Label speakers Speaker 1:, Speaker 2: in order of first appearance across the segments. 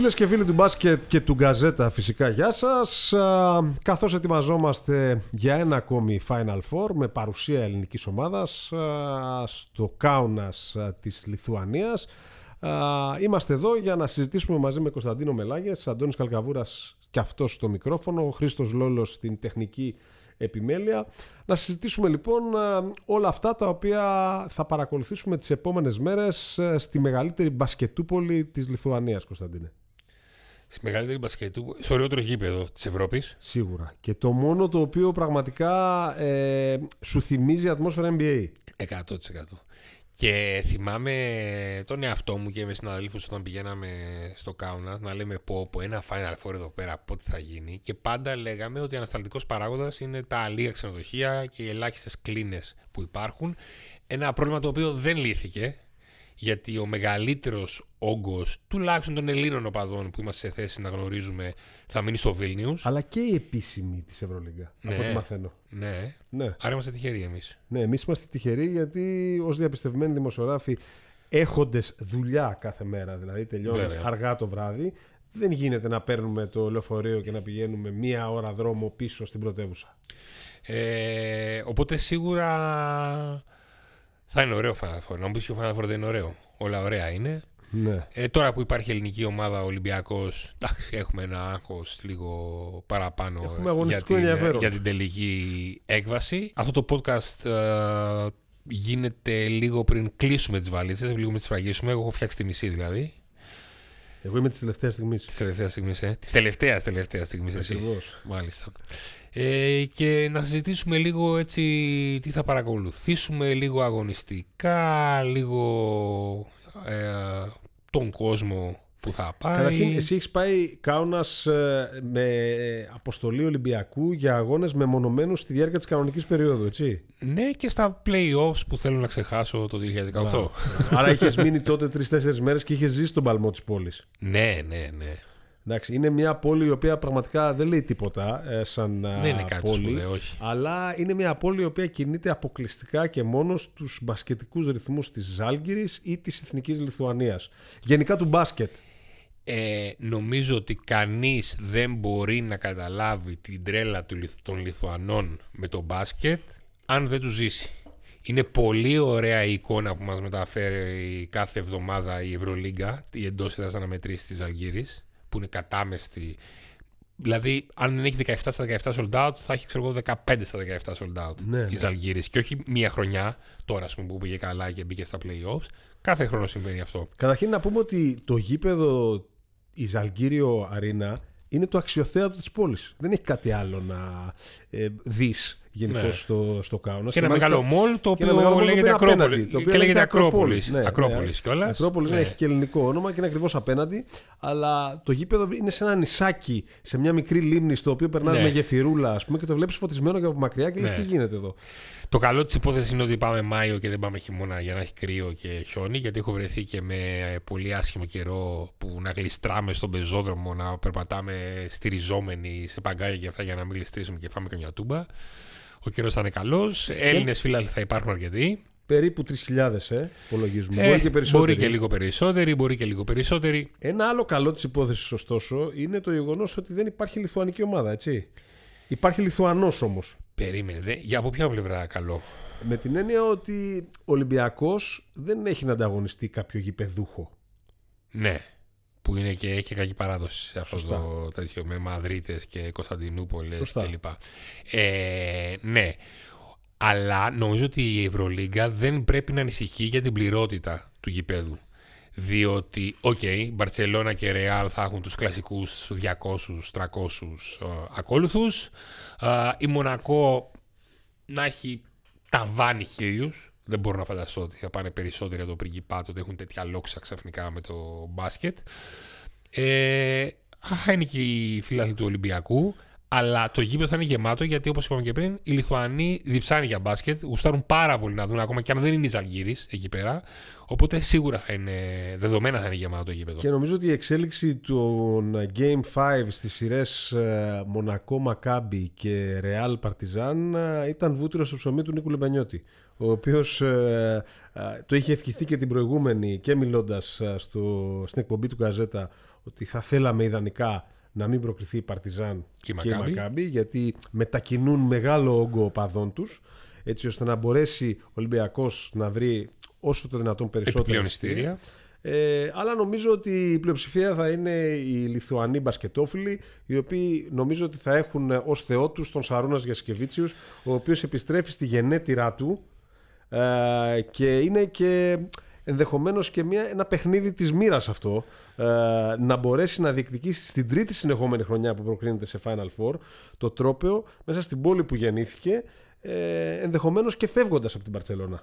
Speaker 1: Φίλες και φίλοι του μπάσκετ και του Γκαζέτα φυσικά γεια σας Καθώς ετοιμαζόμαστε για ένα ακόμη Final Four με παρουσία ελληνικής ομάδας στο Κάουνας της Λιθουανίας Είμαστε εδώ για να συζητήσουμε μαζί με Κωνσταντίνο Μελάγες, Αντώνης Καλκαβούρας και αυτός στο μικρόφωνο, ο Χρήστος Λόλος στην τεχνική επιμέλεια. Να συζητήσουμε λοιπόν όλα αυτά τα οποία θα παρακολουθήσουμε τις επόμενες μέρες στη μεγαλύτερη μπασκετούπολη της Λιθουανίας, Κωνσταντίνε.
Speaker 2: Στη μεγαλύτερη μπασκετού, στο ωραιότερο γήπεδο της Ευρώπης.
Speaker 1: Σίγουρα. Και το μόνο το οποίο πραγματικά ε, σου θυμίζει η ατμόσφαιρα NBA.
Speaker 2: 100%. Και θυμάμαι τον εαυτό μου και με συναδέλφους όταν πηγαίναμε στο Κάουνας να λέμε πω, πω ένα Final Four εδώ πέρα πότε θα γίνει. Και πάντα λέγαμε ότι ανασταλτικός παράγοντας είναι τα λίγα ξενοδοχεία και οι ελάχιστες κλίνες που υπάρχουν. Ένα πρόβλημα το οποίο δεν λύθηκε γιατί ο μεγαλύτερος όγκος τουλάχιστον των Ελλήνων οπαδών που είμαστε σε θέση να γνωρίζουμε θα μείνει στο Βίλνιους.
Speaker 1: Αλλά και η επίσημη της Ευρωλίγκα. Ναι, από ό,τι μαθαίνω.
Speaker 2: Ναι. ναι. Άρα είμαστε τυχεροί εμείς.
Speaker 1: Ναι, εμείς είμαστε τυχεροί γιατί ως διαπιστευμένοι δημοσιογράφοι έχοντες δουλειά κάθε μέρα, δηλαδή τελειώνεις αργά το βράδυ, δεν γίνεται να παίρνουμε το λεωφορείο και να πηγαίνουμε μία ώρα δρόμο πίσω στην πρωτεύουσα.
Speaker 2: Ε, οπότε σίγουρα θα είναι ωραίο Final Four. Να μου πεις και ο Final Four δεν είναι ωραίο. Όλα ωραία είναι.
Speaker 1: Ναι.
Speaker 2: Ε, τώρα που υπάρχει ελληνική ομάδα Ολυμπιακός, έχουμε ένα άγχος λίγο παραπάνω
Speaker 1: για την,
Speaker 2: για την τελική έκβαση. Αυτό το podcast ε, γίνεται λίγο πριν κλείσουμε τις βαλίτσες, λίγο με τις φραγίσουμε. Εγώ έχω φτιάξει τη μισή δηλαδή.
Speaker 1: Εγώ είμαι της τελευταίας στιγμής.
Speaker 2: Της τελευταίας στιγμής, ε. Της τελευταίας τελευταίας στιγμής. Μάλιστα. Ε, και να συζητήσουμε λίγο έτσι τι θα παρακολουθήσουμε, λίγο αγωνιστικά, λίγο ε, τον κόσμο που θα πάει.
Speaker 1: Καταρχήν, εσύ έχεις πάει κάουνας ε, με αποστολή Ολυμπιακού για αγώνες μεμονωμένους στη διάρκεια της κανονικής περίοδου, έτσι;
Speaker 2: Ναι, και στα playoffs που θέλω να ξεχάσω το 2018.
Speaker 1: Άρα είχες μείνει τότε τρει-τέσσερι μέρες και είχες ζήσει τον παλμό της πόλης.
Speaker 2: Ναι, ναι, ναι.
Speaker 1: Εντάξει, είναι μια πόλη η οποία πραγματικά δεν λέει τίποτα ε, σαν
Speaker 2: δεν είναι κάτι πόλη, όχι.
Speaker 1: αλλά είναι μια πόλη η οποία κινείται αποκλειστικά και μόνο στους μπασκετικούς ρυθμούς της Ζάλγκυρης ή της Εθνικής Λιθουανίας. Γενικά του μπάσκετ.
Speaker 2: Ε, νομίζω ότι κανείς δεν μπορεί να καταλάβει την τρέλα των Λιθουανών με το μπάσκετ αν δεν τους ζήσει. Είναι πολύ ωραία η εικόνα που μας μεταφέρει κάθε εβδομάδα η Ευρωλίγκα, η εντός έδρας αναμετρήσεις της Αλγύρης που είναι κατάμεστη. Δηλαδή, αν δεν έχει 17 στα 17 sold out, θα έχει ξέρω 15 στα 17 sold out
Speaker 1: ναι,
Speaker 2: η ναι. Και όχι μία χρονιά, τώρα πούμε, που πήγε καλά και μπήκε στα playoffs. Κάθε χρόνο συμβαίνει αυτό.
Speaker 1: Καταρχήν να πούμε ότι το γήπεδο η Ζαλγκύριο Αρίνα είναι το αξιοθέατο της πόλης. Δεν έχει κάτι άλλο να ε, δεις γενικώς ναι. στο, στο Κάουνα.
Speaker 2: Και, ένα μεγάλο μόλ το οποίο λέγεται Ακρόπολη. Το οποίο λέγεται Ακρόπολης. Ναι, Ακρόπολης ναι, κιόλας.
Speaker 1: Ακρόπολης ναι. έχει και ελληνικό όνομα και είναι ακριβώς απέναντι. Αλλά το γήπεδο είναι σε ένα νησάκι, σε μια μικρή λίμνη, στο οποίο περνάει ναι. με γεφυρούλα, ας πούμε, και το βλέπεις φωτισμένο και από μακριά και λες τι γίνεται εδώ.
Speaker 2: Το καλό της υπόθεσης είναι ότι πάμε Μάιο και δεν πάμε χειμώνα για να έχει κρύο και χιόνι, γιατί έχω βρεθεί και με πολύ άσχημο καιρό που να γλιστράμε στον πεζόδρομο, να περπατάμε στηριζόμενοι σε παγκάγια και αυτά για να μην γλιστρήσουμε και φάμε καμιά τούμπα. Ο καιρός θα είναι καλός. Έλληνες φίλοι θα υπάρχουν αρκετοί.
Speaker 1: Περίπου 3.000 ε, υπολογίζουμε.
Speaker 2: Ε, μπορεί και περισσότεροι. Μπορεί και λίγο περισσότεροι, μπορεί και λίγο περισσότεροι.
Speaker 1: Ένα άλλο καλό της υπόθεσης, ωστόσο, είναι το γεγονός ότι δεν υπάρχει λιθουανική ομάδα, έτσι. Υπάρχει Λιθουανός όμως.
Speaker 2: Περίμενε. Για από ποια πλευρά καλό;
Speaker 1: Με την έννοια ότι ο Ολυμπιακός δεν έχει να ανταγωνιστεί κάποιο γηπεδούχο.
Speaker 2: Ναι. Που είναι και έχει κακή παράδοση σε αυτό το τέτοιο με Μαδρίτες και Κωνσταντινούπολες κλπ. Ε, ναι. Αλλά νομίζω ότι η Ευρωλίγκα δεν πρέπει να ανησυχεί για την πληρότητα του γηπέδου. Διότι, OK, okay, Μπαρτσελώνα και Ρεάλ θα έχουν τους κλασικούς 200-300 ακόλουθους. η Μονακό να έχει ταβάνι χίλιους. Δεν μπορώ να φανταστώ ότι θα πάνε περισσότεροι από το πριγκιπάτο, ότι έχουν τέτοια λόξα ξαφνικά με το μπάσκετ. Ε, είναι και η φυλάθη του Ολυμπιακού. Αλλά το γήπεδο θα είναι γεμάτο γιατί όπως είπαμε και πριν, οι Λιθουανοί διψάνε για μπάσκετ, γουστάρουν πάρα πολύ να δουν ακόμα και αν δεν είναι η Ζαλγίρη εκεί πέρα. Οπότε σίγουρα θα είναι δεδομένα θα είναι γεμάτο το γήπεδο.
Speaker 1: Και νομίζω ότι η εξέλιξη των Game 5 στις σειρές ε, Μονακό Μακάμπι και Ρεάλ Παρτιζάν ήταν βούτυρο στο ψωμί του Νίκου Λεμπανιώτη. Ο οποίος ε, ε, το είχε ευχηθεί και την προηγούμενη και μιλώντας στην εκπομπή του Καζέτα ότι θα θέλαμε ιδανικά να μην προκριθεί η Παρτιζάν
Speaker 2: και
Speaker 1: η Μακάμπη, γιατί μετακινούν μεγάλο όγκο οπαδών τους έτσι ώστε να μπορέσει ο Ολυμπιακός να βρει όσο το δυνατόν περισσότερα
Speaker 2: εισιτήρια.
Speaker 1: Ε, αλλά νομίζω ότι η πλειοψηφία θα είναι οι Λιθουανοί μπασκετόφιλοι, οι οποίοι νομίζω ότι θα έχουν ως θεό τους τον Σαρούνα Γιασκεβίτσιου, ο οποίος επιστρέφει στη γενέτειρά του ε, και είναι και ενδεχομένως και μια, ένα παιχνίδι της μοίρας αυτό ε, να μπορέσει να διεκδικήσει στην τρίτη συνεχόμενη χρονιά που προκρίνεται σε Final Four το τρόπεο μέσα στην πόλη που γεννήθηκε ε, ενδεχομένως και φεύγοντας από την Παρτσελώνα.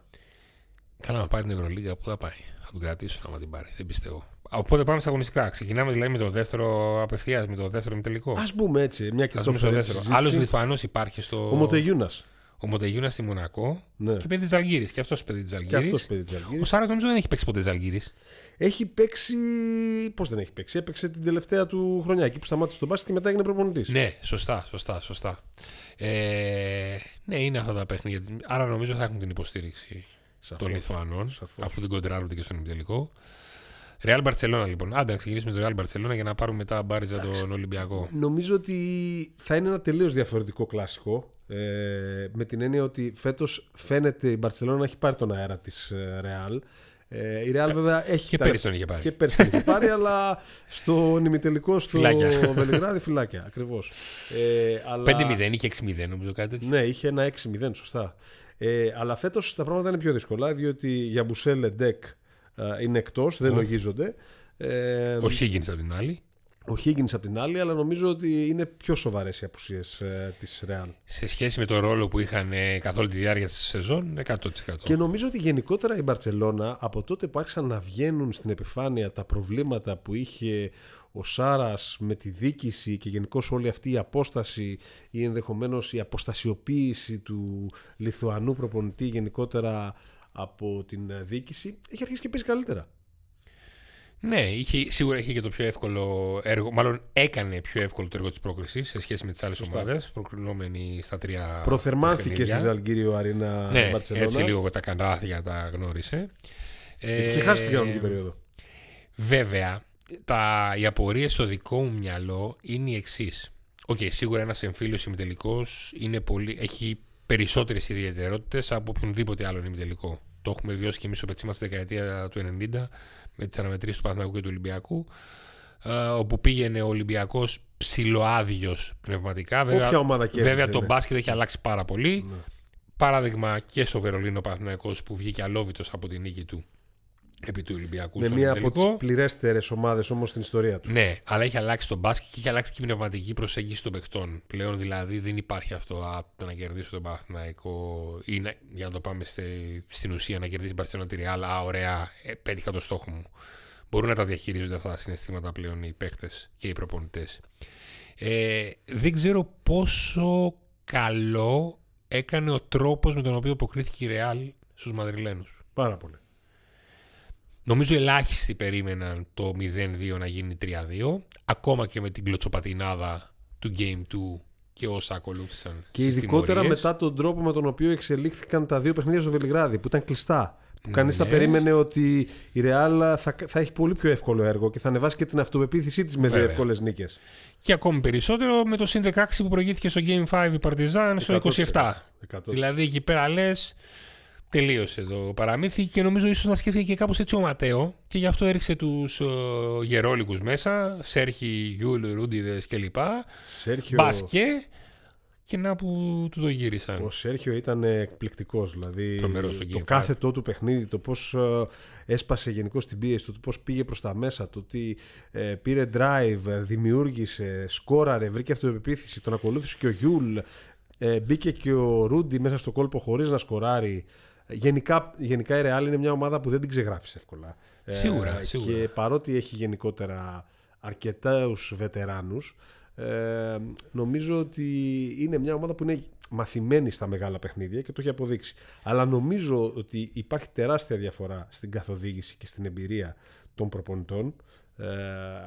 Speaker 2: Καλά να πάρει την Ευρωλίγα που θα πάει; Θα τον κρατήσω άμα την πάρει. Δεν πιστεύω. Οπότε πάμε στα αγωνιστικά. Ξεκινάμε δηλαδή με το δεύτερο απευθείας, με το δεύτερο τελικό.
Speaker 1: Α πούμε έτσι, μια και το
Speaker 2: δεύτερο. Άλλος Λιθουανός υπάρχει στο.
Speaker 1: Ο Μοτεγιούνας.
Speaker 2: Ο Μοντεγιούνα στη Μονακό ναι. και παιδί τη Αλγύρη. Και αυτός παιδί τη Αλγύρη. Ο Σάρας νομίζω δεν έχει παίξει ποτέ τη Αλγύρη.
Speaker 1: Έχει παίξει. Πώς δεν έχει παίξει. Έπαιξε την τελευταία του χρονιά εκεί που σταμάτησε τον μπάσκετ και μετά έγινε προπονητής.
Speaker 2: Ναι, σωστά, σωστά, σωστά. Ε, ναι, είναι αυτά τα παιχνίδια. Άρα νομίζω θα έχουν την υποστήριξη Σαφώς, των Λιθουανών, αφού δεν κοντράρονται και στον ημιτελικό. Ρεάλ Μπαρσελόνα λοιπόν. Άντε να ξεκινήσουμε το Ρεάλ Μπαρσελόνα για να πάρουμε τα μπάριζα τον Ολυμπιακό.
Speaker 1: Νομίζω ότι θα είναι ένα τελείως διαφορετικό κλασικό. Ε, με την έννοια ότι φέτος φαίνεται η Μπαρσελόνα να έχει πάρει τον αέρα της Ρεάλ. Ε, η Ρεάλ βέβαια έχει.
Speaker 2: Και πέρυσι τον είχε πάρει.
Speaker 1: Και πέρυσι τον είχε πάρει, αλλά στο νημιτελικό στο Βελιγράδι φυλάκια. Ακριβώς.
Speaker 2: Ε, αλλά... 5-0, είχε 6-0 νομίζω κάτι τέτοιο.
Speaker 1: Ναι, είχε ένα 6-0, σωστά. Ε, αλλά φέτος τα πράγματα είναι πιο δύσκολα, διότι για Μπουσέλ Ντεκ είναι εκτός, δεν λογίζονται.
Speaker 2: Ε, ο Higgins από την άλλη.
Speaker 1: Ο Higgins από την άλλη, αλλά νομίζω ότι είναι πιο σοβαρές οι απουσίες ε, της Real.
Speaker 2: Σε σχέση με το ρόλο που είχαν ε, καθ' όλη τη διάρκεια της σεζόν, 100%.
Speaker 1: Και νομίζω ότι γενικότερα η Μπαρσελόνα από τότε που άρχισαν να βγαίνουν στην επιφάνεια τα προβλήματα που είχε ο Σάρας με τη δίκηση και γενικώς όλη αυτή η απόσταση ή ενδεχομένως η αποστασιοποίηση του Λιθουανού προπονητή γενικότερα από την δίκηση έχει αρχίσει και παίζει καλύτερα.
Speaker 2: Ναι, είχε, σίγουρα είχε και το πιο εύκολο έργο. Μάλλον έκανε πιο εύκολο το έργο της πρόκληση σε σχέση με τις άλλες ομάδες. Προκρινόμενοι στα τρία.
Speaker 1: Προθερμάνθηκε στη Ζαλγκύριο Αρίνα
Speaker 2: ναι, Έτσι λίγο τα κανράθια τα γνώρισε.
Speaker 1: Είχε χάσει την κανονική περίοδο.
Speaker 2: Βέβαια, τα, οι απορίες στο δικό μου μυαλό είναι οι εξής. OK, okay, σίγουρα ένας εμφύλιος ημιτελικός έχει περισσότερες ιδιαιτερότητες από οποιονδήποτε άλλο ημιτελικό. Το έχουμε βιώσει και εμείς στο πετσί μας στη δεκαετία του 90 με τις αναμετρήσεις του Παναθηναϊκού και του Ολυμπιακού. Ε, όπου πήγαινε ο Ολυμπιακός ψιλοάδιο πνευματικά.
Speaker 1: Βέβαια, ομάδα
Speaker 2: βέβαια το μπάσκετ έχει αλλάξει πάρα πολύ. Ναι. Παράδειγμα και στο Βερολίνο Παναθηναϊκός που βγήκε αλόβητος από την νίκη του επί του Ολυμπιακού.
Speaker 1: Με μία από τις πληρέστερες ομάδες όμως στην ιστορία του.
Speaker 2: Ναι, αλλά έχει αλλάξει το μπάσκετ και έχει αλλάξει και η πνευματική προσέγγιση των παιχτών. Πλέον δηλαδή δεν υπάρχει αυτό α, το να κερδίσω τον Παναθηναϊκό ή να, για να το πάμε στην ουσία να κερδίσει την τη Ρεάλ. Α, ωραία, ε, πέτυχα το στόχο μου. Μπορούν να τα διαχειρίζονται αυτά τα συναισθήματα πλέον οι παίχτε και οι προπονητές. Ε, δεν ξέρω πόσο καλό έκανε ο τρόπος με τον οποίο αποκρίθηκε η Ρεάλ στους Μαδριλένους.
Speaker 1: Πάρα πολύ.
Speaker 2: Νομίζω ελάχιστοι περίμεναν το 0-2 να γίνει 3-2. Ακόμα και με την κλωτσοπατινάδα του Game 2 και όσα ακολούθησαν.
Speaker 1: Και ειδικότερα μετά τον τρόπο με τον οποίο εξελίχθηκαν τα δύο παιχνίδια στο Βελιγράδι, που ήταν κλειστά. Που κανείς θα ναι. περίμενε ότι η Ρεάλ θα, θα έχει πολύ πιο εύκολο έργο και θα ανεβάσει και την αυτοπεποίθησή της με δύο εύκολες νίκες.
Speaker 2: Και ακόμη περισσότερο με το συν 16 που προηγήθηκε στο Game 5 η Παρτιζάν στο 27. Δηλαδή εκεί πέρα λες, τελείωσε το παραμύθι και νομίζω ίσως να σκέφτηκε και κάπως έτσι ο Ματέο και γι' αυτό έριξε τους ε, γερόλικους μέσα, Σέρχη, Γιούλ, Ρούντιδες κλπ. Σέρχιο... Μπάσκε και να που του το γύρισαν.
Speaker 1: Ο Σέρχιο ήταν εκπληκτικός. Δηλαδή το κάθετό του παιχνίδι, το πώς ε, έσπασε γενικώς την πίεση, το πώς πήγε προς τα μέσα, το ότι ε, πήρε drive, δημιούργησε, σκόραρε, βρήκε αυτοπεποίθηση, τον ακολούθησε και ο Γιούλ. Ε, μπήκε και ο Ρούντι μέσα στο κόλπο χωρίς να σκοράρει. Γενικά, γενικά η Real είναι μια ομάδα που δεν την ξεγράφεις εύκολα.
Speaker 2: Σίγουρα, ε, σίγουρα.
Speaker 1: Και παρότι έχει γενικότερα αρκετούς βετεράνους, ε, νομίζω ότι είναι μια ομάδα που είναι μαθημένη στα μεγάλα παιχνίδια και το έχει αποδείξει. Αλλά νομίζω ότι υπάρχει τεράστια διαφορά στην καθοδήγηση και στην εμπειρία των προπονητών ε,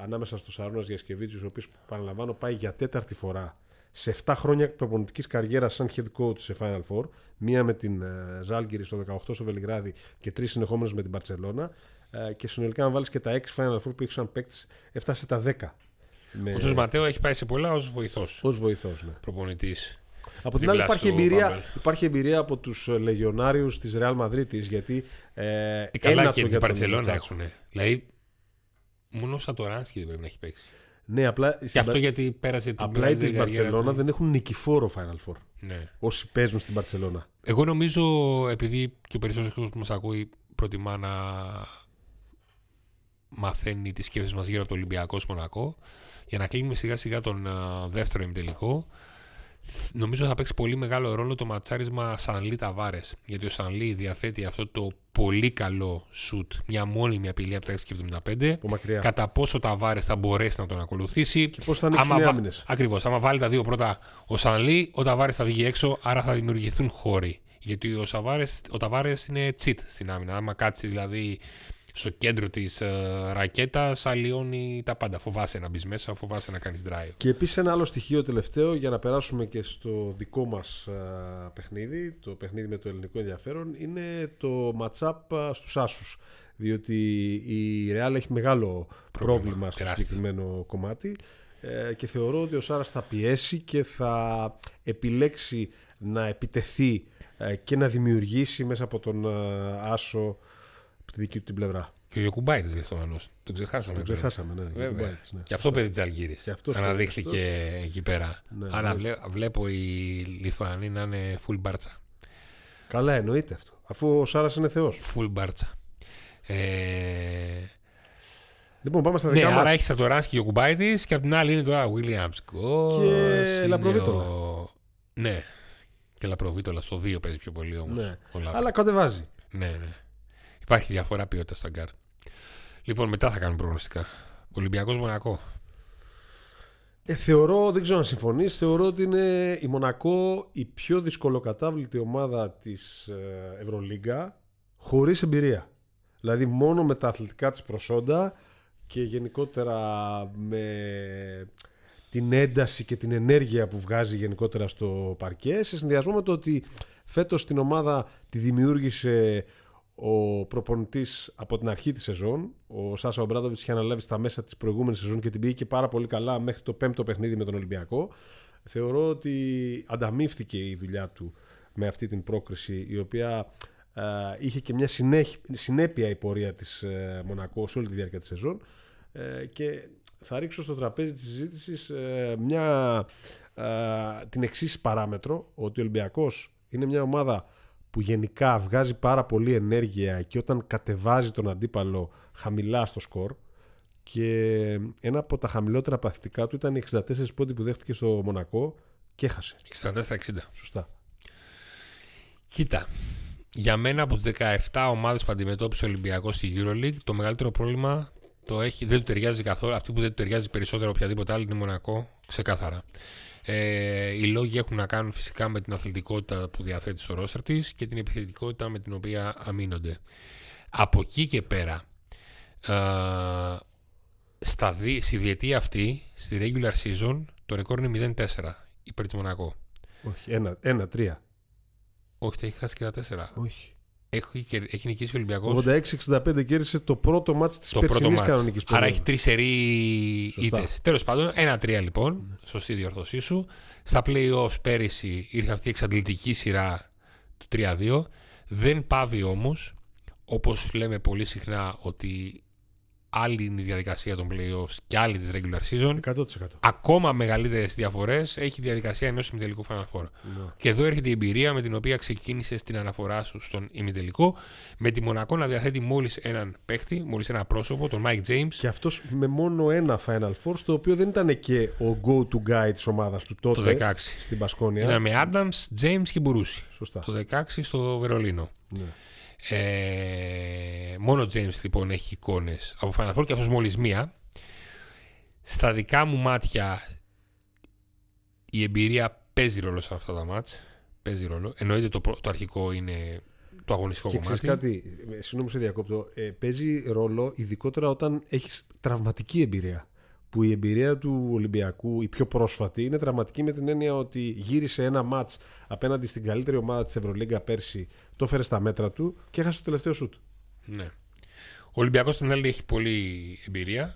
Speaker 1: ανάμεσα στο Σαρώνας Γιασκεβίτσιος, ο οποίος παραλαμβάνω πάει για τέταρτη φορά σε 7 χρόνια προπονητικής καριέρας σαν head coach σε Final Four. Μία με την Ζάλγκυρη στο 18 στο Βελιγράδι και τρεις συνεχόμενες με την Παρσελώνα. Και συνολικά, αν βάλεις και τα 6 Final Four που έχει σαν παίκτης, έφτασε τα 10.
Speaker 2: Με... Ο Τζος Ματέο έχει πάει σε πολλά ως βοηθός.
Speaker 1: Ω βοηθός, ναι.
Speaker 2: Προπονητής.
Speaker 1: Από την άλλη, υπάρχει εμπειρία, υπάρχει εμπειρία από τους Λεγιονάριους της Ρεάλ Μαδρίτη. Γιατί.
Speaker 2: Ε, ε, καλά και της Παρσελώνα έχουν. Δηλαδή, μόνο ο Σατοράνσκι δεν πρέπει να έχει παίξει.
Speaker 1: Ναι, απλά.
Speaker 2: Και αυτό γιατί πέρασε την
Speaker 1: Απλά οι της Μπαρσελόνα δεν έχουν νικηφόρο Final Four.
Speaker 2: Ναι.
Speaker 1: Όσοι παίζουν στην Μπαρσελόνα.
Speaker 2: Εγώ νομίζω, επειδή και ο περισσότερος κόσμος που μας ακούει προτιμά να μαθαίνει τις σκέψεις μας γύρω από το Ολυμπιακό Μονακό, για να κλείνουμε σιγά σιγά τον uh, δεύτερο ημιτελικό, νομίζω θα παίξει πολύ μεγάλο ρόλο το ματσάρισμα Σανλή Ταβάρες. Γιατί ο Σανλή διαθέτει αυτό το πολύ καλό σουτ, μια μόνιμη απειλή από τα 6,75. Κατά πόσο ο Ταβάρες θα μπορέσει να τον ακολουθήσει.
Speaker 1: Και πώς θα ανοίξουν οι άμυνες.
Speaker 2: Ακριβώς. Άμα βάλει τα δύο πρώτα ο Σανλή, ο Ταβάρες θα βγει έξω, άρα θα δημιουργηθούν χώροι. Γιατί ο, ο Ταβάρες είναι cheat στην άμυνα. Άμα κάτσει δηλαδή στο κέντρο της uh, ρακέτας αλλοιώνει τα πάντα. Φοβάσαι να μπεις μέσα, φοβάσαι να κάνεις drive.
Speaker 1: Και επίσης ένα άλλο στοιχείο τελευταίο για να περάσουμε και στο δικό μας uh, παιχνίδι, το παιχνίδι με το ελληνικό ενδιαφέρον, είναι το match-up uh, στους άσους. Διότι η Real έχει μεγάλο πρόβλημα, πρόβλημα στο συγκεκριμένο κομμάτι ε, και θεωρώ ότι ο Σάρας θα πιέσει και θα επιλέξει να επιτεθεί και να δημιουργήσει μέσα από τον Άσο τη δική του την πλευρά.
Speaker 2: Και ο Ιωκουμπάητη Λιθουανό. Τον ξεχάσαμε.
Speaker 1: Τον ξεχάσαμε, ναι.
Speaker 2: Βέβαια. ναι. Και αυτό παιδί τη Αλγύρη. Αναδείχθηκε αυτός... εκεί πέρα. Ναι, Αλλά ναι. βλέπω οι Λιθουανοί να είναι full μπάρτσα.
Speaker 1: Καλά, εννοείται αυτό. Αφού ο Σάρας είναι Θεός.
Speaker 2: Full Μπάρτσα. Ε...
Speaker 1: Λοιπόν, πάμε στα δικά
Speaker 2: ναι,
Speaker 1: μας.
Speaker 2: Άρα έχει Σατοράνσκι και ο Γιοκουμπάιτις και απ' την άλλη είναι τώρα Williams
Speaker 1: Και Λαπροβίτολα.
Speaker 2: Ο... Ναι. Και Λαπροβίτολα στο 2 παίζει πιο πολύ όμως.
Speaker 1: Ναι. Αλλά κατεβάζει.
Speaker 2: Ναι, ναι. Υπάρχει διαφορά ποιότητας στα γκαρντ. Λοιπόν, μετά θα κάνουμε προγνωστικά. Ολυμπιακός Μονακό.
Speaker 1: Ε, θεωρώ, δεν ξέρω αν συμφωνείς, θεωρώ ότι είναι η Μονακό η πιο δυσκολοκατάβλητη ομάδα της ε, Ευρωλίγκα χωρίς εμπειρία. Δηλαδή μόνο με τα αθλητικά της προσόντα και γενικότερα με την ένταση και την ενέργεια που βγάζει γενικότερα στο παρκέ σε συνδυασμό με το ότι φέτος την ομάδα τη δημιούργησε ο προπονητής από την αρχή της σεζόν, ο Σάσα Ομπράδοβιτ, είχε αναλάβει στα μέσα της προηγούμενης σεζόν και την πήγε πάρα πολύ καλά μέχρι το πέμπτο παιχνίδι με τον Ολυμπιακό. Θεωρώ ότι ανταμείφθηκε η δουλειά του με αυτή την πρόκριση, η οποία είχε και μια συνέπεια η πορεία της ε, Μονακό σε όλη τη διάρκεια της σεζόν ε, και θα ρίξω στο τραπέζι της συζήτησης ε, μια, την εξής παράμετρο ότι ο Ολυμπιακός είναι μια ομάδα που γενικά βγάζει πάρα πολύ ενέργεια και όταν κατεβάζει τον αντίπαλο χαμηλά στο σκορ και ένα από τα χαμηλότερα παθητικά του ήταν οι 64 πόντι που δέχτηκε στο Μονακό και έχασε.
Speaker 2: 64-60.
Speaker 1: Σωστά.
Speaker 2: Κοίτα, για μένα από τις 17 ομάδες που αντιμετώπισε ο Ολυμπιακός στη EuroLeague το μεγαλύτερο πρόβλημα το έχει, δεν του ταιριάζει καθόλου. Αυτή που δεν του ταιριάζει περισσότερο οποιαδήποτε άλλη είναι Μονακό, ξεκάθαρα. Ε, οι λόγοι έχουν να κάνουν φυσικά με την αθλητικότητα που διαθέτει στο ρόστερ της και την επιθετικότητα με την οποία αμήνονται. Από εκεί και πέρα, ε, στα δι, στη διετία αυτή, στη regular season, το ρεκόρ είναι 0-4 υπέρ της Μονακό.
Speaker 1: Όχι, 1-3.
Speaker 2: Όχι, θα έχει χάσει και τα 4.
Speaker 1: Όχι.
Speaker 2: Έχει, έχει νικήσει ο Ολυμπιακός.
Speaker 1: 86-65 κέρδισε το πρώτο μάτς της περσινής κανονικής
Speaker 2: Άρα έχει τρεις σερή ήττε. Τέλος πάντων, ένα-τρία λοιπόν. Mm. Σωστή διορθώσή σου. Στα playoffs πέρυσι ήρθε αυτή η εξαντλητική σειρά του 3-2. Δεν πάβει όμως, όπως λέμε πολύ συχνά, ότι άλλη είναι η διαδικασία των playoffs και άλλη της regular season.
Speaker 1: 100%.
Speaker 2: Ακόμα μεγαλύτερες διαφορές έχει η διαδικασία ενός ημιτελικού Final Four. Ναι. Και εδώ έρχεται η εμπειρία με την οποία ξεκίνησε την αναφορά σου στον ημιτελικό. Με τη Μονακό να διαθέτει μόλις έναν παίχτη, μόλις ένα πρόσωπο, τον Mike James.
Speaker 1: Και αυτός με μόνο ένα Final Four, στο οποίο δεν ήταν και ο go-to guy της ομάδας του τότε.
Speaker 2: Το 16.
Speaker 1: Στην Πασκόνια.
Speaker 2: Ήταν με Adams, James και Μπουρούση.
Speaker 1: Σωστά.
Speaker 2: Το 16 στο Βερολίνο.
Speaker 1: Ναι.
Speaker 2: Ε, μόνο ο James λοιπόν έχει εικόνες από Final Four και αυτός μόλις μία. Στα δικά μου μάτια η εμπειρία παίζει ρόλο σε αυτά τα μάτς. Παίζει ρόλο. Εννοείται το, το αρχικό είναι το αγωνιστικό
Speaker 1: και
Speaker 2: κομμάτι.
Speaker 1: Και κάτι, συγγνώμη σε διακόπτω, ε, παίζει ρόλο ειδικότερα όταν έχεις τραυματική εμπειρία. Που η εμπειρία του Ολυμπιακού, η πιο πρόσφατη, είναι δραματική με την έννοια ότι γύρισε ένα μάτς απέναντι στην καλύτερη ομάδα της Ευρωλίγκα πέρσι, το έφερε στα μέτρα του και έχασε το τελευταίο σουτ.
Speaker 2: Ναι. Ο Ολυμπιακός στην άλλη έχει πολλή εμπειρία.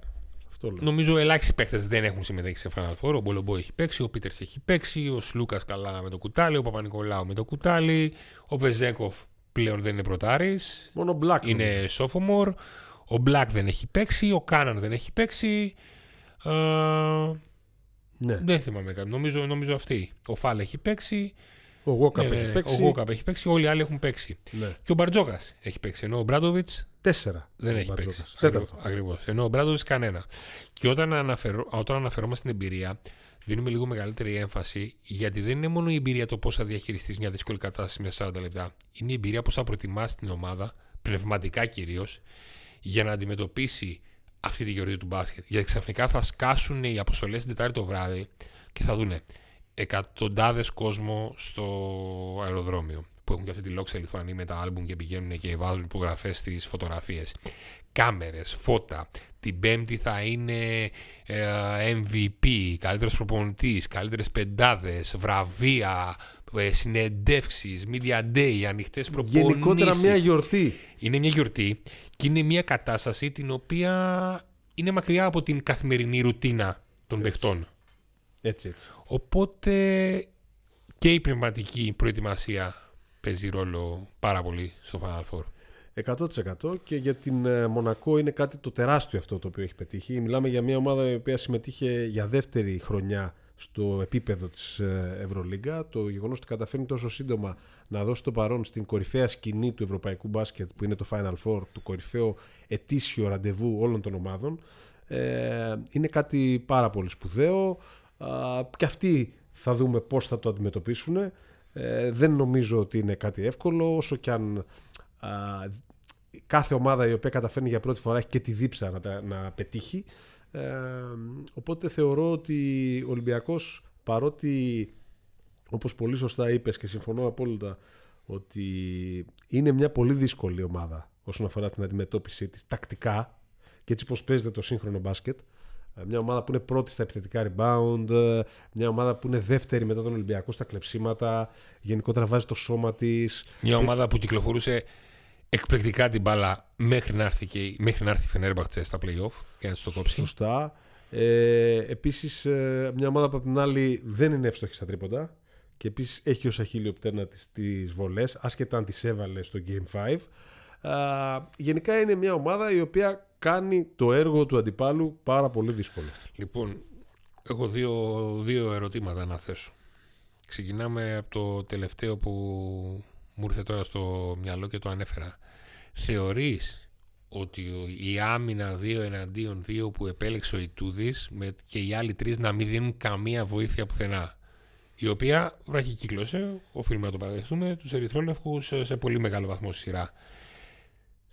Speaker 2: Αυτό λέω. Νομίζω ελάχιστοι παίχτε δεν έχουν συμμετέχει σε Final Four. Ο Μπολομπό έχει παίξει, ο Πίτερς έχει παίξει, ο Σλούκας καλά με το κουτάλι, ο Παπα-Νικολάου με το κουτάλι, ο Βεζέκοφ πλέον δεν είναι πρωτάρης.
Speaker 1: Μόνο ο Black.
Speaker 2: Είναι sophomore. Ο Black δεν έχει παίξει, ο Κάναν δεν έχει παίξει. Ναι. Δεν θυμάμαι κάτι. Νομίζω, νομίζω αυτή. Ο Φάλ έχει παίξει.
Speaker 1: Ο Γόκαπ ναι, έχει ναι, παίξει.
Speaker 2: Ο Γόκαπ έχει παίξει. Όλοι οι άλλοι έχουν παίξει.
Speaker 1: Ναι.
Speaker 2: Και ο Μπαρτζόκας έχει παίξει. Ενώ ο Μπράντοβιτς.
Speaker 1: Τέσσερα.
Speaker 2: Δεν έχει παίξει. Τέταρτο. Ακριβώς. Ενώ ο Μπράντοβιτς κανένα. Και όταν, αναφερό, όταν αναφερόμαστε στην εμπειρία, δίνουμε λίγο μεγαλύτερη έμφαση γιατί δεν είναι μόνο η εμπειρία το πώς θα διαχειριστείς μια δύσκολη κατάσταση μέσα 40 λεπτά. Είναι η εμπειρία πώς θα προετοιμάσει την ομάδα, πνευματικά κυρίως, για να αντιμετωπίσει αυτή τη γιορτή του μπάσκετ. Γιατί ξαφνικά θα σκάσουν οι αποστολές την Τετάρτη το βράδυ και θα δούνε εκατοντάδες κόσμο στο αεροδρόμιο που έχουν και αυτή τη λόξα Λιθουανή με τα άλμπουμ και πηγαίνουν και βάζουν υπογραφές στις φωτογραφίες. Κάμερες, φώτα. Την Πέμπτη θα είναι ε, MVP, καλύτερος προπονητής, καλύτερες πεντάδες, βραβεία, ε, συνεντεύξεις, media day, ανοιχτές προπονήσεις.
Speaker 1: Γενικότερα μια γιορτή.
Speaker 2: Είναι μια γιορτή και είναι μια κατάσταση την οποία είναι μακριά από την καθημερινή ρουτίνα των έτσι. παιχτών.
Speaker 1: Έτσι, έτσι.
Speaker 2: Οπότε και η πνευματική προετοιμασία παίζει ρόλο πάρα πολύ στο Final Four.
Speaker 1: 100% και για την ε, Μονακό είναι κάτι το τεράστιο αυτό το οποίο έχει πετύχει. Μιλάμε για μια ομάδα η οποία συμμετείχε για δεύτερη χρονιά στο επίπεδο της ε, Ευρωλίγκα. Το γεγονός ότι καταφέρνει τόσο σύντομα να δώσει το παρόν στην κορυφαία σκηνή του ευρωπαϊκού μπάσκετ που είναι το Final Four, το κορυφαίο ετήσιο ραντεβού όλων των ομάδων, ε, είναι κάτι πάρα πολύ σπουδαίο και αυτοί θα δούμε πώς θα το αντιμετωπίσουν. Ε, δεν νομίζω ότι είναι κάτι εύκολο, όσο και αν κάθε ομάδα η οποία καταφέρνει για πρώτη φορά έχει και τη δίψα να, να πετύχει. Ε, οπότε θεωρώ ότι ο Ολυμπιακός παρότι όπως πολύ σωστά είπες και συμφωνώ απόλυτα ότι είναι μια πολύ δύσκολη ομάδα όσον αφορά την αντιμετώπιση της τακτικά και έτσι πως παίζεται το σύγχρονο μπάσκετ ε, μια ομάδα που είναι πρώτη στα επιθετικά rebound, ε, μια ομάδα που είναι δεύτερη μετά τον Ολυμπιακό στα κλεψίματα, γενικότερα βάζει το σώμα της.
Speaker 2: Μια ομάδα που κυκλοφορούσε εκπληκτικά την μπάλα μέχρι να έρθει, και, μέχρι να έρθει η Φενέρμπαχτσε στα playoff και να το κόψει.
Speaker 1: Σωστά. Ε, επίσης, ε, μια ομάδα που από την άλλη δεν είναι εύστοχη στα τρίποντα και επίσης έχει ως αχίλιο πτέρνα τις βολές, άσχετα αν τις έβαλε στο Game 5. γενικά είναι μια ομάδα η οποία κάνει το έργο του αντιπάλου πάρα πολύ δύσκολο.
Speaker 2: Λοιπόν, έχω δύο, δύο ερωτήματα να θέσω. Ξεκινάμε από το τελευταίο που μου ήρθε τώρα στο μυαλό και το ανέφερα. Θεωρείς ότι η άμυνα 2 εναντίον 2 που επέλεξε ο Ιτούδης και οι άλλοι τρεις να μην δίνουν καμία βοήθεια πουθενά η οποία βραχικύκλωσε, οφείλουμε να το παραδεχτούμε, τους ερυθρόλευκους σε πολύ μεγάλο βαθμό σειρά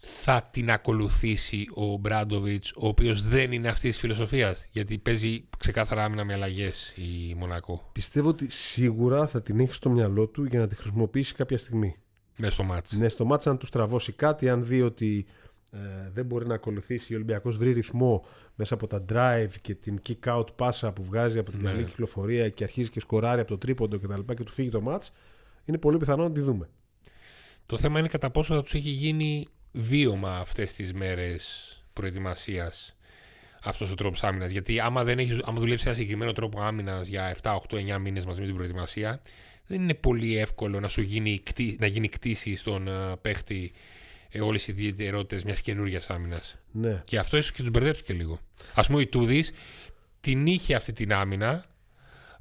Speaker 2: θα την ακολουθήσει ο Μπράντοβιτς, ο οποίος δεν είναι αυτή της φιλοσοφίας. Γιατί παίζει ξεκάθαρα άμυνα με αλλαγές η Μονακό.
Speaker 1: Πιστεύω ότι σίγουρα θα την έχει στο μυαλό του για να τη χρησιμοποιήσει κάποια στιγμή.
Speaker 2: Ναι, στο μάτς.
Speaker 1: Ναι, στο μάτς αν του τραβώσει κάτι, αν δει ότι ε, δεν μπορεί να ακολουθήσει. Ο Ολυμπιακός βρει ρυθμό μέσα από τα drive και την kick out πάσα που βγάζει από την ναι. κυκλοφορία και αρχίζει και σκοράρει από το τρίποντο κτλ. Και, και του φύγει το μάτς, είναι πολύ πιθανό να τη δούμε.
Speaker 2: Το θέμα είναι κατά πόσο θα τους έχει γίνει βίωμα αυτές τις μέρες προετοιμασίας αυτός ο τρόπος άμυνας. Γιατί άμα, δεν έχεις, άμα δουλεύεις ένα συγκεκριμένο τρόπο άμυνας για 7, 8, 9 μήνες μαζί με την προετοιμασία, δεν είναι πολύ εύκολο να σου γίνει, να γίνει κτήση στον uh, παίχτη ε, όλες οι ιδιαιτερότητες μιας καινούργιας άμυνας.
Speaker 1: Ναι.
Speaker 2: Και αυτό ίσως και τους μπερδέψει και λίγο. Α πούμε, η Τούδη την είχε αυτή την άμυνα.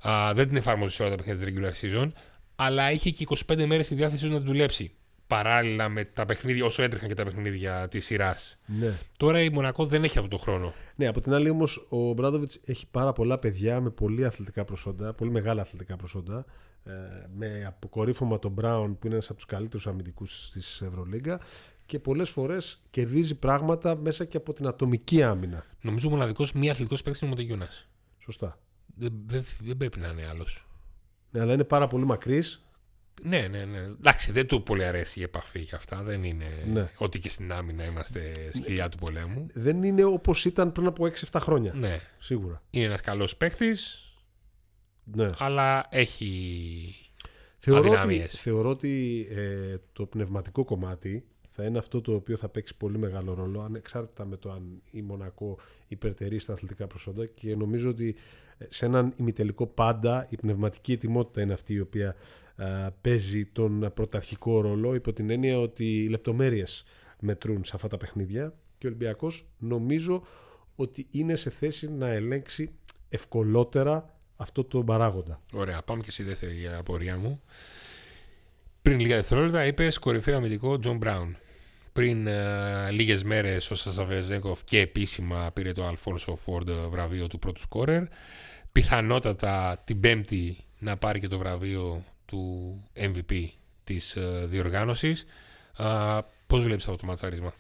Speaker 2: Α, δεν την εφάρμοσε σε όλα τα παιχνίδια της regular season, αλλά είχε και 25 μέρες στη διάθεσή του να δουλέψει παράλληλα με τα παιχνίδια, όσο έτρεχαν και τα παιχνίδια της σειράς.
Speaker 1: Ναι.
Speaker 2: Τώρα η Μονακό δεν έχει αυτό το χρόνο.
Speaker 1: Ναι, από την άλλη όμως ο Μπράδοβιτ έχει πάρα πολλά παιδιά με πολύ αθλητικά προσόντα, πολύ μεγάλα αθλητικά προσόντα. Ε, με αποκορύφωμα τον Μπράουν που είναι ένας από τους καλύτερους αμυντικούς της Ευρωλίγκα και πολλές φορές κερδίζει πράγματα μέσα και από την ατομική άμυνα.
Speaker 2: Νομίζω ο μοναδικός μη αθλητικός παίκτης είναι ο Μοντεγιούνα.
Speaker 1: Σωστά.
Speaker 2: Δεν, δεν, δεν πρέπει να είναι άλλος.
Speaker 1: Ναι, αλλά είναι πάρα πολύ μακρύς
Speaker 2: Ναι, ναι, ναι. Εντάξει, δεν του πολύ αρέσει η επαφή και αυτά. Δεν είναι ναι. ότι και στην άμυνα είμαστε σκυλιά του πολέμου.
Speaker 1: Δεν είναι όπως ήταν πριν από 6-7 χρόνια.
Speaker 2: Ναι.
Speaker 1: Σίγουρα.
Speaker 2: Είναι ένας καλός παίχτη.
Speaker 1: Ναι.
Speaker 2: Αλλά έχει.
Speaker 1: Θεωρώ ότι, θεωρώ ότι ε, το πνευματικό κομμάτι θα είναι αυτό το οποίο θα παίξει πολύ μεγάλο ρόλο ανεξάρτητα με το αν η Μονακό υπερτερεί στα αθλητικά προσόντα και νομίζω ότι ε, σε έναν ημιτελικό πάντα η πνευματική ετοιμότητα είναι αυτή η οποία παίζει τον πρωταρχικό ρόλο υπό την έννοια ότι οι λεπτομέρειες μετρούν σε αυτά τα παιχνίδια και ο Ολυμπιακός νομίζω ότι είναι σε θέση να ελέγξει ευκολότερα αυτό το παράγοντα.
Speaker 2: Ωραία, πάμε και στη δεύτερη απορία μου. Πριν λίγα δευτερόλεπτα είπες κορυφαίο αμυντικό Τζον Μπράουν. Πριν ε, λίγες μέρες ο Σάσα Βεζένκοφ και επίσημα πήρε το Αλφόνσο Φόρντ βραβείο του πρώτου σκόρερ. Πιθανότατα την Πέμπτη να πάρει και το βραβείο του MVP της ε, διοργάνωσης. Uh, πώς βλέπεις αυτό το ματσάρισμα;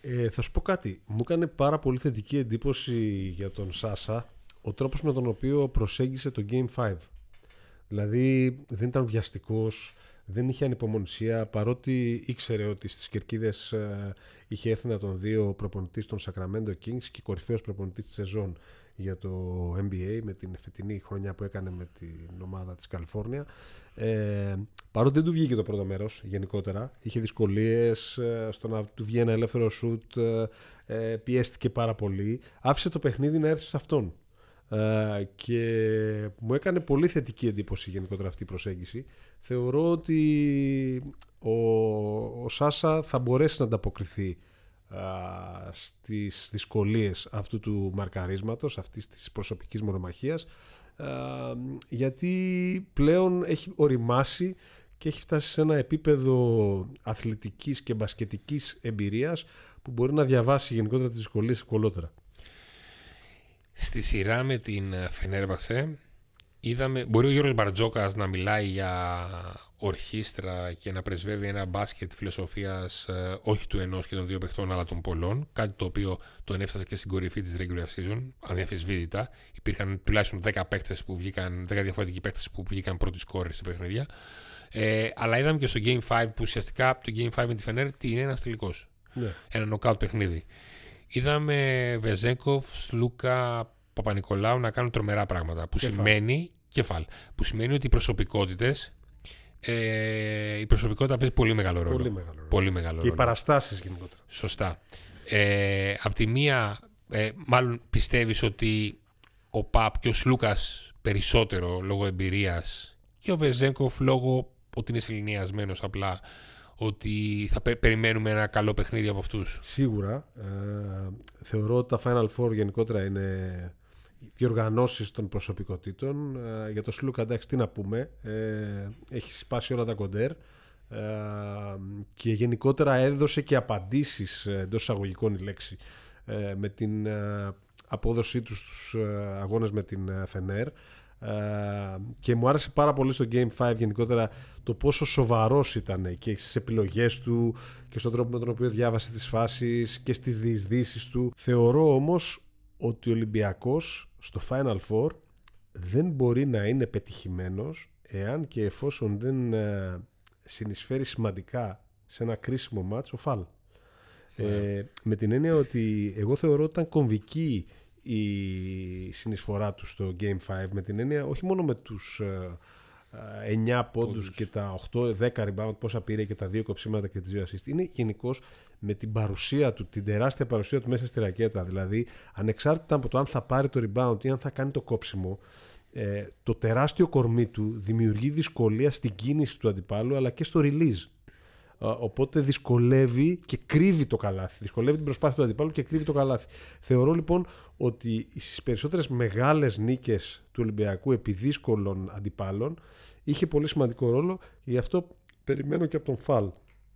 Speaker 1: Ε, θα σου πω κάτι. Μου έκανε πάρα πολύ θετική εντύπωση για τον Σάσα ο τρόπος με τον οποίο προσέγγισε το Game 5. Δηλαδή δεν ήταν βιαστικός, δεν είχε ανυπομονησία παρότι ήξερε ότι στις κερκίδες ε, είχε έρθει να τον δει ο προπονητής των Sacramento Kings και κορυφαίος προπονητής της σεζόν για το NBA με την φετινή χρονιά που έκανε με την ομάδα της Καλιφόρνια. Ε, παρότι δεν του βγήκε το πρώτο μέρος γενικότερα είχε δυσκολίες ε, στο να του βγει ένα ελεύθερο σουτ ε, ε, πιέστηκε πάρα πολύ. Άφησε το παιχνίδι να έρθει σε αυτόν. Ε, και μου έκανε πολύ θετική εντύπωση γενικότερα αυτή η προσέγγιση. Θεωρώ ότι ο, ο Σάσα θα μπορέσει να ανταποκριθεί α, στις δυσκολίες αυτού του μαρκαρίσματος, αυτής της προσωπικής μονομαχίας γιατί πλέον έχει οριμάσει και έχει φτάσει σε ένα επίπεδο αθλητικής και μπασκετικής εμπειρίας που μπορεί να διαβάσει γενικότερα τις δυσκολίες ευκολότερα.
Speaker 2: Στη σειρά με την Φενέρβασε είδαμε, μπορεί ο Γιώργος Μπαρτζόκας να μιλάει για ορχήστρα και να πρεσβεύει ένα μπάσκετ φιλοσοφίας ε, όχι του ενός και των δύο παιχτών αλλά των πολλών, κάτι το οποίο τον έφτασε και στην κορυφή της regular season, αδιαφεσβήτητα. Υπήρχαν τουλάχιστον 10 παίχτες που βγήκαν, 10 διαφορετικοί παίχτες που βγήκαν πρώτη σκόρη σε παιχνίδια. Ε, αλλά είδαμε και στο Game 5 που ουσιαστικά το Game 5 με τη Φενέρ τι είναι ένας τελικός. Ναι. Ένα knockout παιχνίδι. Είδαμε Βεζέγκοφ, Σλούκα, Παπα-Νικολάου να κάνουν τρομερά πράγματα. Που σημαίνει. Κεφάλ. Που σημαίνει ότι οι προσωπικότητες. Ε, η προσωπικότητα παίζει πολύ μεγάλο ρόλο.
Speaker 1: Πολύ μεγάλο ρόλο.
Speaker 2: Πολύ μεγάλο
Speaker 1: και οι παραστάσεις γενικότερα.
Speaker 2: Σωστά. Ε, απ' τη μία, ε, μάλλον πιστεύεις ότι ο Παπ και ο Σλούκας περισσότερο λόγω εμπειρίας και ο Βεζέγκοφ λόγω ότι είναι σεληνιασμένος απλά ότι θα περιμένουμε ένα καλό παιχνίδι από αυτούς.
Speaker 1: Σίγουρα. Ε, θεωρώ ότι τα Final Four γενικότερα είναι διοργανώσεις των προσωπικότητων. Ε, για το Σλούκα, εντάξει, τι να πούμε. Ε, έχει σπάσει όλα τα κοντέρ. Ε, και γενικότερα έδωσε και απαντήσεις εντός εισαγωγικών η λέξη με την απόδοσή τους στους αγώνες με την Φενέρ και μου άρεσε πάρα πολύ στο Game 5 γενικότερα το πόσο σοβαρός ήταν και στις επιλογές του και στον τρόπο με τον οποίο διάβασε τις φάσεις και στις διεισδύσεις του. Θεωρώ όμως ότι ο Ολυμπιακός στο Final Four δεν μπορεί να είναι πετυχημένος εάν και εφόσον δεν ε, συνεισφέρει σημαντικά σε ένα κρίσιμο μάτς ο Φαλ. Ναι. Ε, με την έννοια ότι εγώ θεωρώ ότι ήταν κομβική η συνεισφορά του στο Game 5 με την έννοια όχι μόνο με τους 9 ε, πόντους. και τα 8-10 rebound πόσα πήρε και τα δύο κοψίματα και τις δύο assist. Είναι γενικώς με την παρουσία του, την τεράστια παρουσία του μέσα στη ρακέτα. Δηλαδή ανεξάρτητα από το αν θα πάρει το rebound ή αν θα κάνει το κόψιμο ε, το τεράστιο κορμί του δημιουργεί δυσκολία στην κίνηση του αντιπάλου αλλά και στο release Οπότε δυσκολεύει και κρύβει το καλάθι. Δυσκολεύει την προσπάθεια του αντιπάλου και κρύβει το καλάθι. Θεωρώ λοιπόν ότι στις περισσότερες μεγάλες νίκες του Ολυμπιακού επί δύσκολων αντιπάλων είχε πολύ σημαντικό ρόλο. Γι' αυτό περιμένω και από τον Φαλ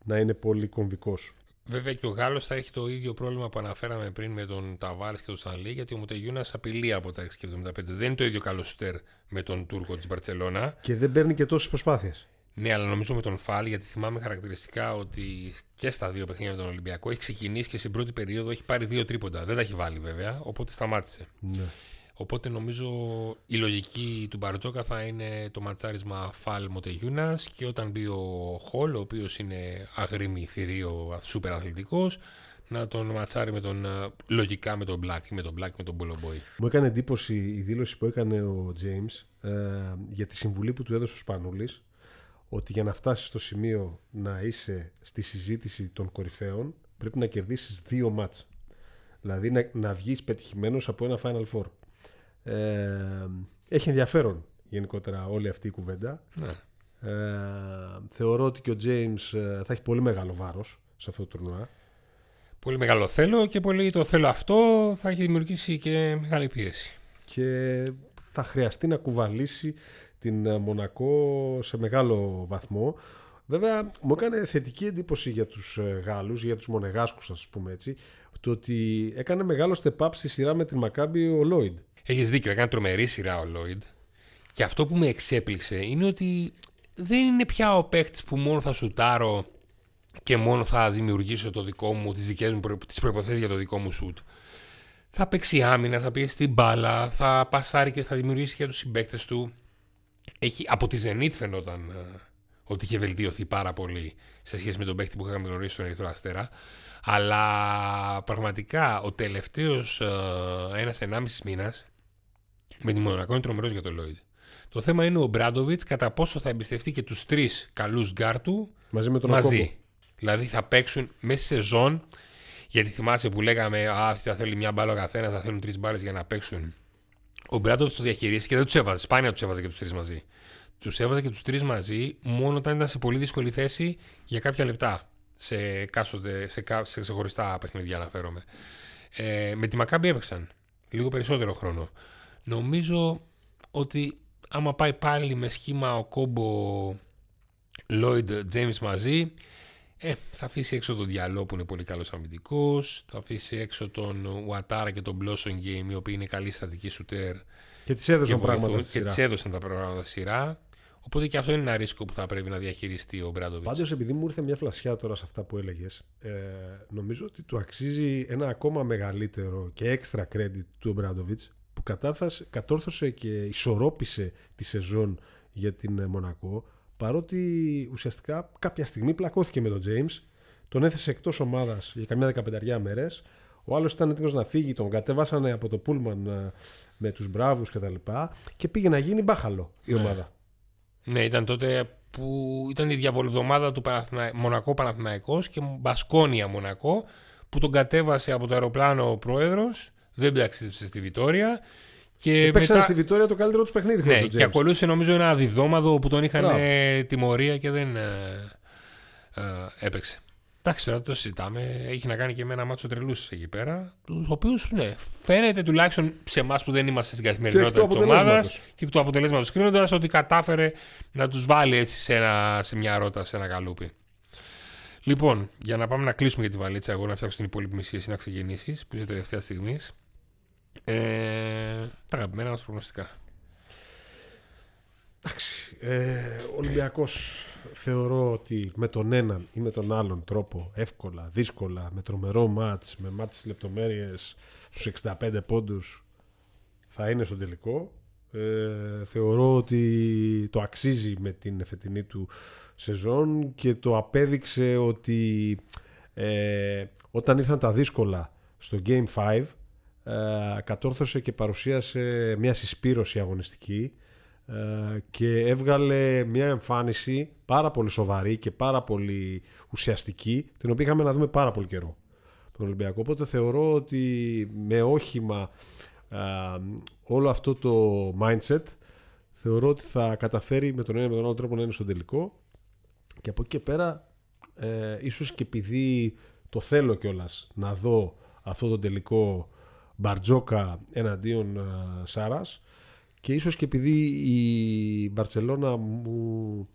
Speaker 1: να είναι πολύ κομβικός.
Speaker 2: Βέβαια και ο Γάλλος θα έχει το ίδιο πρόβλημα που αναφέραμε πριν με τον Ταβάρ και τον Σανλή, γιατί ο Μουτεγιούνας απειλεί από τα 6,75. Δεν είναι το ίδιο καλό σουτέρ με τον Τούρκο της Μπαρσελόνα.
Speaker 1: Και δεν παίρνει και τόσες προσπάθειες.
Speaker 2: Ναι, αλλά νομίζω με τον Φαλ, γιατί θυμάμαι χαρακτηριστικά ότι και στα δύο παιχνίδια με τον Ολυμπιακό έχει ξεκινήσει και στην πρώτη περίοδο έχει πάρει δύο τρίποντα. Δεν τα έχει βάλει βέβαια, οπότε σταμάτησε. Ναι. Οπότε νομίζω η λογική του Μπαρτζόκα θα είναι το ματσάρισμα Φαλ Μοτεγιούνας και όταν μπει ο Χολ, ο οποίος είναι αγρίμη θηρίο, σούπερ αθλητικό, να τον ματσάρει με τον, λογικά με τον Black ή με τον Black με τον Bolo Boy.
Speaker 1: Μου έκανε εντύπωση η δήλωση που έκανε ο James ε, για τη συμβουλή που του έδωσε ο Σπανούλης ότι για να φτάσεις στο σημείο να είσαι στη συζήτηση των κορυφαίων πρέπει να κερδίσεις δύο μάτς. Δηλαδή να, να βγεις πετυχημένος από ένα Final Four. Ε, έχει ενδιαφέρον γενικότερα όλη αυτή η κουβέντα. Ναι. Ε, θεωρώ ότι και ο James ε, θα έχει πολύ μεγάλο βάρος σε αυτό το τουρνουά.
Speaker 2: Πολύ μεγάλο θέλω και πολύ το θέλω αυτό θα έχει δημιουργήσει και μεγάλη πίεση.
Speaker 1: Και θα χρειαστεί να κουβαλήσει την ε, Μονακό σε μεγάλο βαθμό. Βέβαια, μου έκανε θετική εντύπωση για τους ε, Γάλλους, για τους Μονεγάσκους, ας πούμε έτσι, το ότι έκανε μεγάλο step up στη σειρά με την Μακάμπη ο Λόιντ.
Speaker 2: Έχεις δίκιο, έκανε τρομερή σειρά ο Λόιντ. Και αυτό που με εξέπληξε είναι ότι δεν είναι πια ο παίχτη που μόνο θα σουτάρω και μόνο θα δημιουργήσω το δικό μου, τις δικές μου τις προϋποθέσεις για το δικό μου σουτ. Θα παίξει άμυνα, θα πιέσει την μπάλα, θα πασάρει και θα δημιουργήσει για τους συμπαίκτες του. Έχει, από τη Zenit φαινόταν ε, ότι είχε βελτιωθεί πάρα πολύ σε σχέση με τον παίκτη που είχαμε γνωρίσει στον Ερυθρό Αστέρα. Αλλά πραγματικά ο τελευταίος ε, ένας ενάμιση μήνας με τη Μονακό είναι τρομερός για τον Λόιντ. Το θέμα είναι ο Ομπράντοβιτς κατά πόσο θα εμπιστευτεί και τους τρεις καλούς γκαρντ του
Speaker 1: μαζί. Με τον μαζί.
Speaker 2: Δηλαδή θα παίξουν μέσα σε σεζόν. Γιατί θυμάσαι που λέγαμε, Α, αυτοί θα θέλει μια μπάλα ο καθένας, θα θέλουν τρεις μπάλες για να παίξουν. Ο Ομπράντοβιτς το διαχειρίστηκε και δεν τους έβαζε. Σπάνια τους έβαζε και τους τρεις μαζί. Τους έβαζε και τους τρεις μαζί μόνο όταν ήταν σε πολύ δύσκολη θέση για κάποια λεπτά. Σε, κάσοτε, σε, σε ξεχωριστά παιχνίδια αναφέρομαι. Ε, με τη Μακάμπη έπαιξαν λίγο περισσότερο χρόνο. Νομίζω ότι άμα πάει πάλι με σχήμα ο κόμπο Lloyd James μαζί ε, θα αφήσει έξω τον Διαλό που είναι πολύ καλός αμυντικός θα αφήσει έξω τον Ουατάρα και τον Blossom Game οι οποίοι είναι καλοί στατικοί σουτέρ
Speaker 1: και τις έδωσαν πράγματα
Speaker 2: και τις έδωσαν τα πράγματα σειρά. Οπότε και αυτό είναι ένα ρίσκο που θα πρέπει να διαχειριστεί ο Μπράντοβιτς.
Speaker 1: Πάντως, επειδή μου ήρθε μια φλασιά τώρα σε αυτά που έλεγες, ε, νομίζω ότι του αξίζει ένα ακόμα μεγαλύτερο και extra credit του Μπράντοβιτς που κατόρθωσε και ισορρόπησε τη σεζόν για την ε, Μονακό παρότι ουσιαστικά κάποια στιγμή πλακώθηκε με τον James τον έθεσε εκτός ομάδας για καμιά δεκαπενταριά μέρες ο άλλος ήταν έτοιμος να φύγει, τον κατέβασανε από το Πούλμαν ε, με τους μπράβους και τα λοιπά και πήγε να γίνει μπάχαλο η ναι. ομάδα.
Speaker 2: Ναι, ήταν τότε που ήταν η διαβολοβδομάδα του Μονακό Παναθηναϊκός και Μπασκόνια Μονακό που τον κατέβασε από το αεροπλάνο ο πρόεδρος δεν ταξίδεψε στη Βιτόρια.
Speaker 1: Και Παίξανε μετά... στη Βιτόρια το καλύτερο τους παιχνίδι.
Speaker 2: Ναι, και ακολούθησε νομίζω ένα διβδόμαδο που τον είχαν ε, τιμωρία και δεν ε, ε, έπαιξε. Εντάξει, τώρα το συζητάμε. Έχει να κάνει και με ένα μάτσο τρελούς εκεί πέρα. Τους οποίους ναι, φαίνεται τουλάχιστον σε εμάς που δεν είμαστε στην καθημερινότητα της ομάδας και τους αποτελέσματο κρίνοντας ότι κατάφερε να τους βάλει έτσι σε, ένα, σε μια ρότα, σε ένα καλούπι. Λοιπόν, για να πάμε να κλείσουμε για τη βαλίτσα, εγώ να φτιάξω την υπόλοιπη μισή, εσύ να ξεκινήσεις, που είσαι τελευταία στιγμής. Ε, τα αγαπημένα μας προγνωστικά.
Speaker 1: Εντάξει. Ε, ο Ολυμπιακός θεωρώ ότι με τον έναν ή με τον άλλον τρόπο εύκολα, δύσκολα, με τρομερό μάτς, με μάτς λεπτομέρειες στους 65 πόντους θα είναι στο τελικό. Ε, θεωρώ ότι το αξίζει με την φετινή του σεζόν και το απέδειξε ότι ε, όταν ήρθαν τα δύσκολα στο Game 5 ε, κατόρθωσε και παρουσίασε μια συσπήρωση αγωνιστική ε, και έβγαλε μια εμφάνιση πάρα πολύ σοβαρή και πάρα πολύ ουσιαστική την οποία είχαμε να δούμε πάρα πολύ καιρό τον Ολυμπιακό. Οπότε θεωρώ ότι με όχημα ε, όλο αυτό το mindset θεωρώ ότι θα καταφέρει με τον ένα με τον άλλο τρόπο να είναι στο τελικό. Και από εκεί και πέρα ε, ίσως και επειδή το θέλω κιόλας να δω αυτό το τελικό Μπαρτζόκα εναντίον Σάρας. Και ίσως και επειδή η Μπαρτσελώνα μου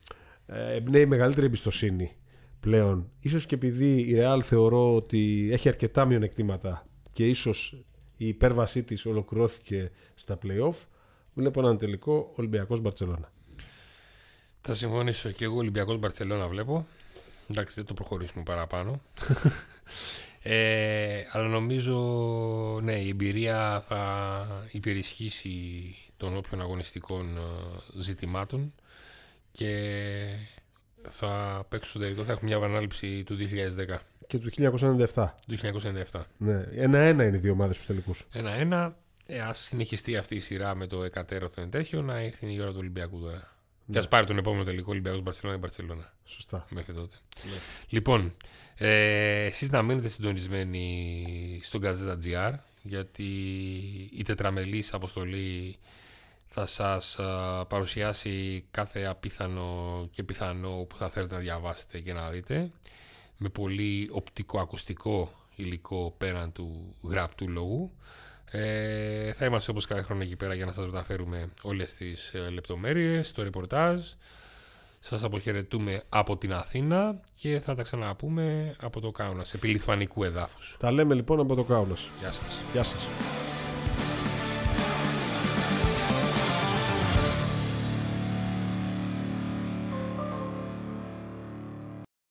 Speaker 1: ε, εμπνέει μεγαλύτερη εμπιστοσύνη πλέον ίσως και επειδή η Ρεάλ θεωρώ ότι έχει αρκετά μειονεκτήματα και ίσως η υπέρβασή της ολοκληρώθηκε στα play-off βλέπω έναν τελικό Ολυμπιακός Μπαρτσελώνα
Speaker 2: Θα συμφωνήσω και εγώ. Ολυμπιακός Μπαρτσελώνα βλέπω. Εντάξει δεν το προχωρήσουμε παραπάνω Ε, αλλά νομίζω ναι, η εμπειρία θα υπερισχύσει των όποιων αγωνιστικών ε, ζητημάτων και θα παίξω στο τελικό, θα έχουμε μια επανάληψη του 2010.
Speaker 1: Και του 1997.
Speaker 2: Του 1997.
Speaker 1: Ναι. Ένα-ένα είναι οι δύο ομάδες στους τελικούς.
Speaker 2: Ένα-ένα. Ε, ας συνεχιστεί αυτή η σειρά με το εκατέρωθεν τέτοιο να έρθει η ώρα του Ολυμπιακού τώρα. Ναι. Και ας πάρει τον επόμενο τελικό Ολυμπιακός Μπαρσελόνα και Μπαρσελόνα.
Speaker 1: Σωστά.
Speaker 2: Μέχρι τότε. Ναι. Λοιπόν, ε, εσείς να μείνετε συντονισμένοι στον Gazeta GR γιατί η τετραμελής αποστολή θα σας παρουσιάσει κάθε απίθανο και πιθανό που θα θέλετε να διαβάσετε και να δείτε με πολύ οπτικό-ακουστικό υλικό πέραν του γραπτού λόγου. Ε, θα είμαστε όπως κάθε χρόνο εκεί πέρα για να σας μεταφέρουμε όλες τις ε, λεπτομέρειες, το ρεπορτάζ. Σας αποχαιρετούμε από την Αθήνα και θα τα ξαναπούμε από το Κάουνας, επί λιθουανικού εδάφους.
Speaker 1: Τα λέμε λοιπόν από το Κάουνας.
Speaker 2: Γεια σας.
Speaker 1: Γεια σας.